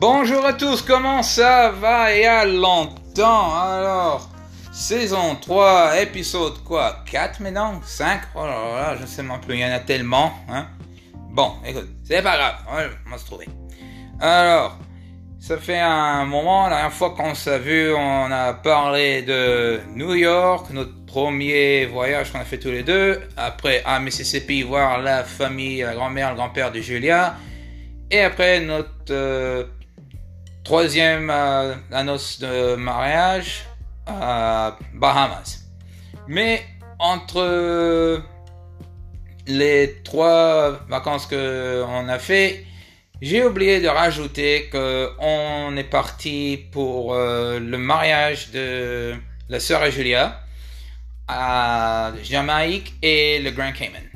Bonjour à tous, comment ça va et à longtemps Alors, saison 3, épisode quoi? 4 maintenant? 5 Oh là là, je ne sais même plus, il y en a tellement. Hein? Bon, écoute, c'est pas grave, on va se trouver. Alors, ça fait un moment, la dernière fois qu'on s'est vu, on a parlé de New York, notre premier voyage qu'on a fait tous les deux. Après à Mississippi, voir la famille, la grand-mère, le grand-père de Julia. Et après notre euh, troisième euh, annonce de mariage à Bahamas. Mais entre les trois vacances qu'on a fait, j'ai oublié de rajouter qu'on est parti pour euh, le mariage de la sœur Julia à Jamaïque et le Grand Cayman.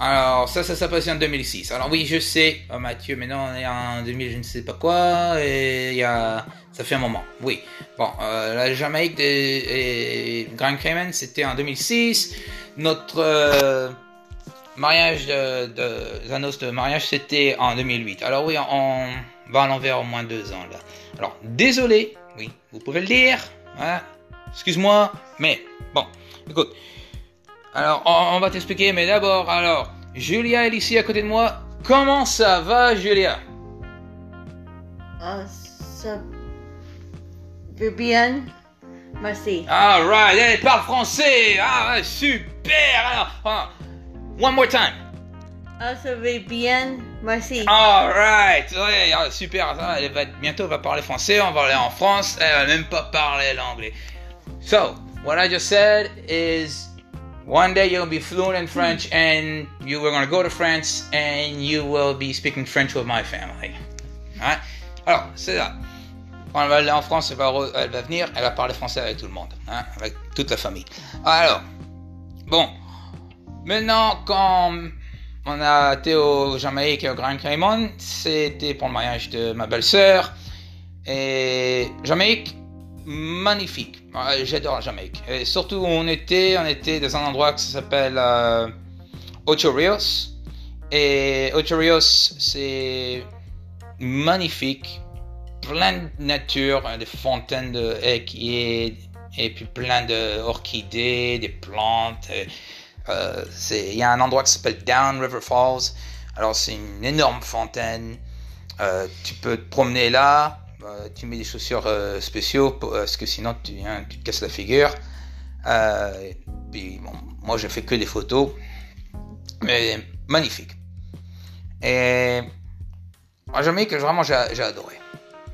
Alors ça, ça s'est passé en 2006. Alors oui, je sais, oh, Mathieu, maintenant on est en 2000, je ne sais pas quoi, et y a... ça fait un moment. Oui. Bon, euh, la Jamaïque et Grand Cayman, c'était en 2006. Notre euh, mariage de, de, de mariage, c'était en 2008. Alors oui, on va à l'envers au moins deux ans là. Alors désolé, oui, vous pouvez le dire. Excuse-moi, mais bon, écoute. Alors, on, va t'expliquer, mais d'abord, alors, Julia est ici à côté de moi. Comment ça va, Julia? Ah, ça va bien. Merci. Ah, right, elle parle français. Ah, super. Alors, one more time. Ah, ça va bien. Merci. All right. Ouais, ah, super. Elle va bientôt va parler français. On va aller en France. Elle va même pas parler l'anglais. So, what I just said is one day you'll be fluent in French and you are going to go to France and you will be speaking French with my family. Right? Alors, c'est ça. Quand elle va aller en France, elle va, elle va, venir, elle va parler français avec tout le monde, hein, avec toute la famille. Alors, bon, maintenant, quand on a été au Jamaïque et au Grand Cayman, c'était pour le mariage de ma belle-sœur. Et Jamaïque, magnifique. J'adore la Jamaïque. Surtout on était, on était dans un endroit qui s'appelle euh, Ocho Rios. Et Ocho Rios, c'est magnifique. Plein de nature, des fontaines de et, et puis plein d'orchidées, des plantes. Euh, il y a un endroit qui s'appelle Down River Falls. Alors c'est une énorme fontaine. Euh, tu peux te promener là. Euh, tu mets des chaussures euh, spéciaux parce que sinon tu, hein, tu, te casses la figure. Euh, moi je fais que des photos, mais magnifique. Et en Jamaïque, vraiment j'ai adoré.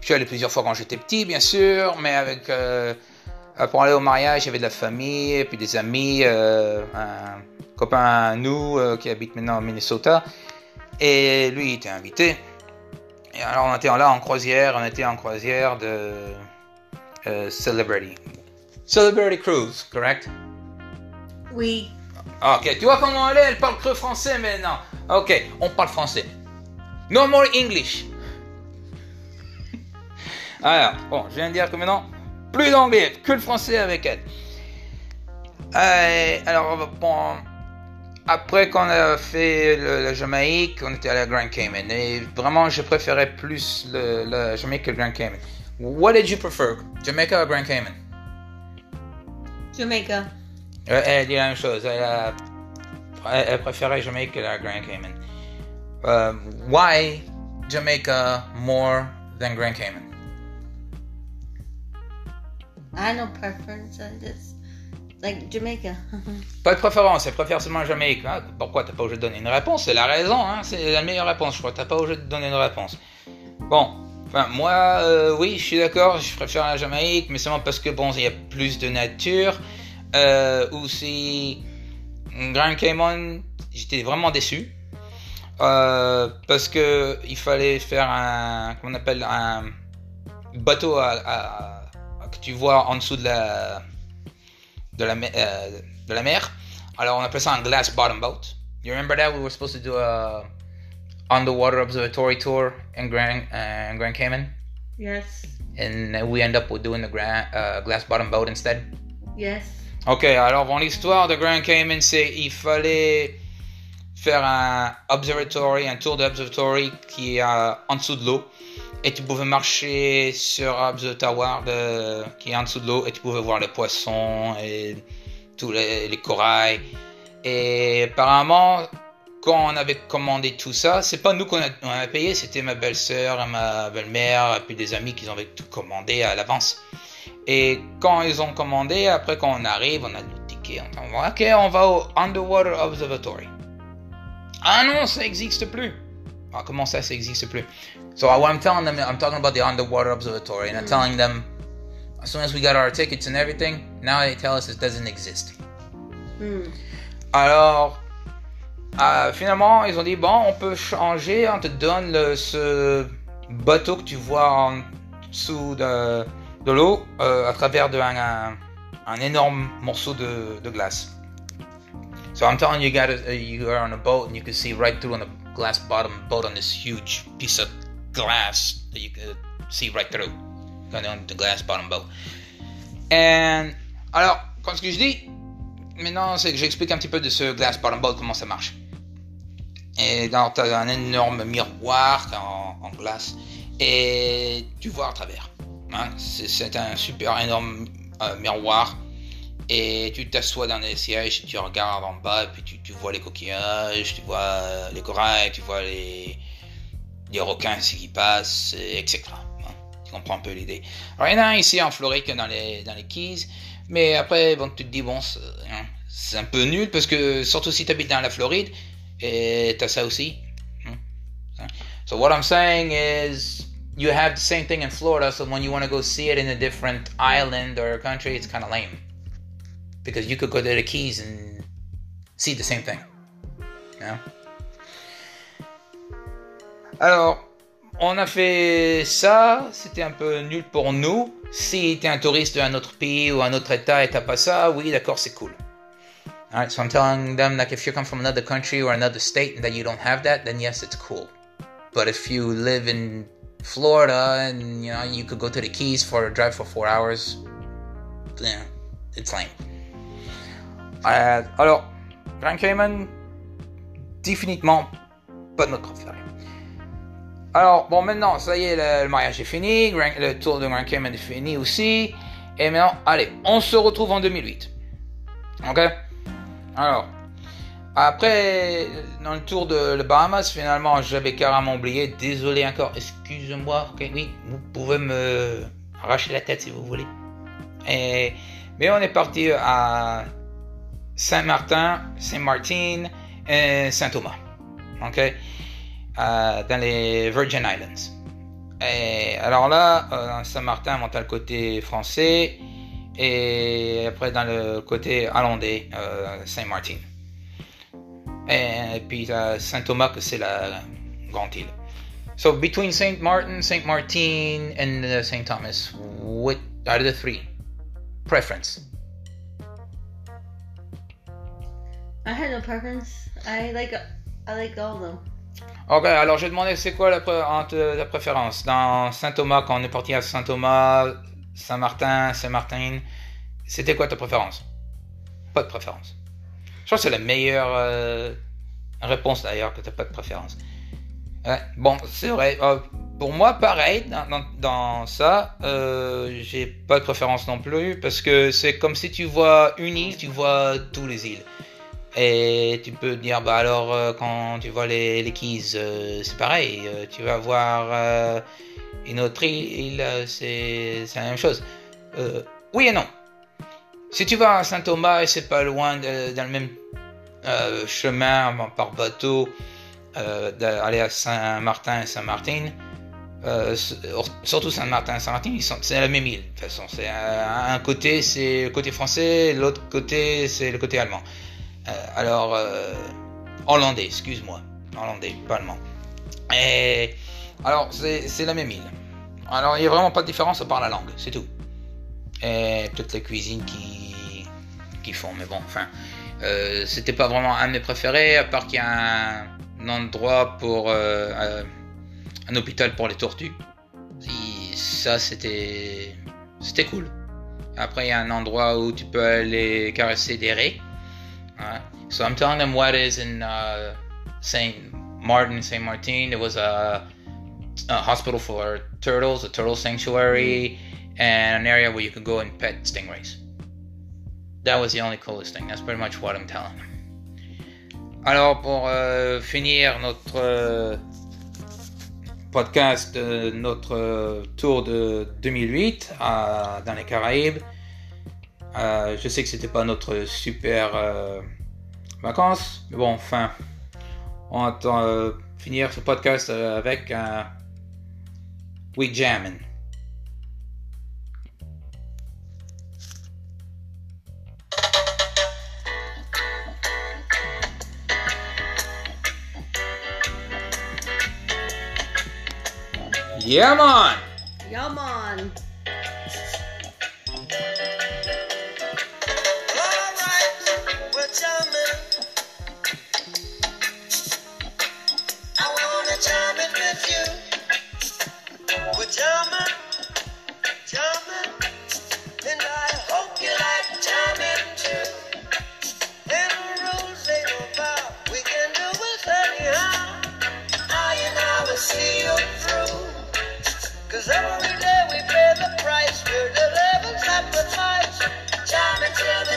Je suis allé plusieurs fois quand j'étais petit, bien sûr, mais avec pour aller au mariage, avait de la famille, et puis des amis, un copain nous qui habite maintenant au Minnesota, et lui il était invité. Et alors on était là en croisière, on était en croisière de euh, Celebrity. Celebrity Cruise, correct? Oui. Ok, tu vois comment elle est, elle parle creux français maintenant. Ok, on parle français. No more English. Alors, bon, je viens de dire que maintenant, plus d'anglais, que le français avec elle. Euh, alors, bon, après qu'on a fait le, Jamaïque, on était à Grand Cayman. Et vraiment, je préférais plus le, le Jamaïque que le Grand Cayman. What did you prefer, Jamaica ou Grand Cayman? Jamaica. Euh, elle dit la même chose. Elle, a, elle préférait Jamaïque que la Grand Cayman. Uh, why Jamaica more than Grand Cayman? I have no preference on this. Like Jamaica. pas de préférence, elle préfère seulement Jamaïque. Hein? Pourquoi t'as pas obligé de donner une réponse? C'est la raison, hein? c'est la meilleure réponse, je crois. T'as pas obligé de donner une réponse. Bon, enfin, moi, euh, oui, je suis d'accord, je préfère la Jamaïque, mais seulement parce que, bon, il y a plus de nature. Euh, aussi, Grand Cayman, j'étais vraiment déçu. Euh, parce que il fallait faire un, comment on appelle, un bateau que tu vois en dessous de la, de la, euh, de la mer. Alors on appelle ça un glass bottom boat. You remember that we were supposed to do a underwater observatory tour in Grand, uh, Grand Cayman? Yes. And we end up with doing the grand, uh, glass bottom boat instead? Yes. Ok, alors bon, l'histoire de Grand Cayman, c'est il fallait faire un observatory, un tour d'observatory qui est euh, en dessous de l'eau. Et tu pouvais marcher sur the Tower de, qui est en dessous de l'eau et tu pouvais voir les poissons et tous les, les corails. Et apparemment, quand on avait commandé tout ça, c'est pas nous qu'on a, on a payé, c'était ma belle-sœur, ma belle-mère, et puis des amis qui avaient tout commandé à l'avance. Et quand ils ont commandé, après quand on arrive, on a nos tickets, on va, ok, on va au Underwater Observatory. Ah non, ça n'existe plus. Ah, comment ça, ça n'existe plus? So what I'm telling them, I'm talking about the Underwater Observatory, and I'm telling them, as soon as we got our tickets and everything, now they tell us it doesn't exist. Hmm. Alors, euh, finalement, ils ont dit bon, on peut changer, on te donne le- ce bateau que tu vois en dessous de, de l'eau euh, à travers de un, un- un énorme morceau de, de glace. So I'm telling you, you, got a, you are on a boat and you can see right through on a glass bottom boat on this huge piece of glass that you can see right through on the glass bottom boat. And alors, comme ce que je dis, maintenant, c'est que j'explique un petit peu de ce glass bottom boat, comment ça marche. Et dans, as un énorme miroir en, glace et tu vois à travers. hein. C'est c'est un super énorme euh, miroir et tu t'assois dans les sièges tu regardes en bas et puis tu, vois les coquillages, tu vois euh, les corails, tu vois les, les requins qui passent, et etc. hein. Tu comprends un peu l'idée. Alors il ici en Floride dans les, dans les Keys, mais après bon, tu te dis bon c'est hein, un peu nul parce que surtout si tu habites dans la Floride et t'as ça aussi. hein. So what I'm saying is you have the same thing in Florida, so when you want to go see it in a different island or country, it's kind of lame. Because you could go to the Keys and see the same thing. You know? Alors, on a fait ça, c'était un peu nul pour nous. Si tu es un touriste d'un autre pays ou un autre état et t'as pas ça, oui, d'accord, c'est cool. Alright, so I'm telling them like if you come from another country or another state and that you don't have that, then yes, it's cool. But if you live in Florida and you know you could go to the Keys for a drive for four hours, yeah, it's lame. Euh, alors, Grand Cayman, définitivement pas notre préféré. Alors, bon, maintenant, ça y est, le, mariage est fini, le tour de Grand Cayman est fini aussi. Et maintenant, allez, on se retrouve en 2008. Ok? Alors, après, dans le tour de le Bahamas, finalement, j'avais carrément oublié. Désolé encore, excusez-moi. Ok, oui, vous pouvez me arracher la tête si vous voulez. Et, mais on est parti à Saint-Martin, Saint-Martin et Saint-Thomas. Ok? Euh, Dans les Virgin Islands. Et alors là, euh, Saint-Martin, on a le côté français. Et après, dans le côté hollandais, euh, Saint-Martin. Et puis euh, Saint-Thomas, que c'est la grande île. So between Saint Martin, Saint Martin, and Saint Thomas, what of the three preference? I had no preference. I like I like all of them. Ok, alors je demandais c'est quoi la, préférence? Dans Saint Thomas quand on est parti à Saint Thomas, Saint Martin, Saint Martin. C'était quoi ta préférence? Pas de préférence. Je pense que c'est la meilleure euh, réponse d'ailleurs que t'as pas de préférence. Bon, c'est vrai. euh, pour moi, pareil, dans, ça, euh, j'ai pas de préférence non plus parce que c'est comme si tu vois une île, tu vois tous les îles. Et tu peux dire, bah alors, euh, quand tu vois les, les Keys, euh, c'est pareil. euh, tu vas voir une autre île, c'est la même chose. Oui et non. Si tu vas à Saint-Thomas et c'est pas loin, dans le même chemin par bateau, d'aller à Saint-Martin et Saint-Martin, surtout Saint-Martin et Saint-Martin, c'est la même île de toute façon. C'est un côté c'est le côté français, l'autre côté c'est le côté allemand. Euh, alors, euh, hollandais, excuse-moi. Hollandais, pas allemand. Et, alors, c'est la même île. Alors, il n'y a vraiment pas de différence à part la langue, c'est tout. Et peut-être la cuisine qui, qui font, mais bon, enfin. euh, C'était pas vraiment un de mes préférés, à part qu'il y a un, endroit pour. un hôpital pour les tortues. Ça, c'était. C'était cool. Après, il y a un endroit où tu peux aller caresser des raies. So I'm telling them what is in uh, Saint Martin, Saint Martin. It was a a hospital for turtles, a turtle sanctuary, and an area where you could go and pet stingrays. That was the only coolest thing. That's pretty much what I'm telling them. Alors, pour euh, finir notre euh, podcast, de notre euh, tour de 2008 à, dans les Caraïbes, euh, je sais que c'était pas notre super euh, vacances, mais bon, enfin, on va euh, finir ce podcast euh, avec un We Jammin'. Yeah, man!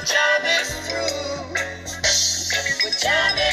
job is through. Job is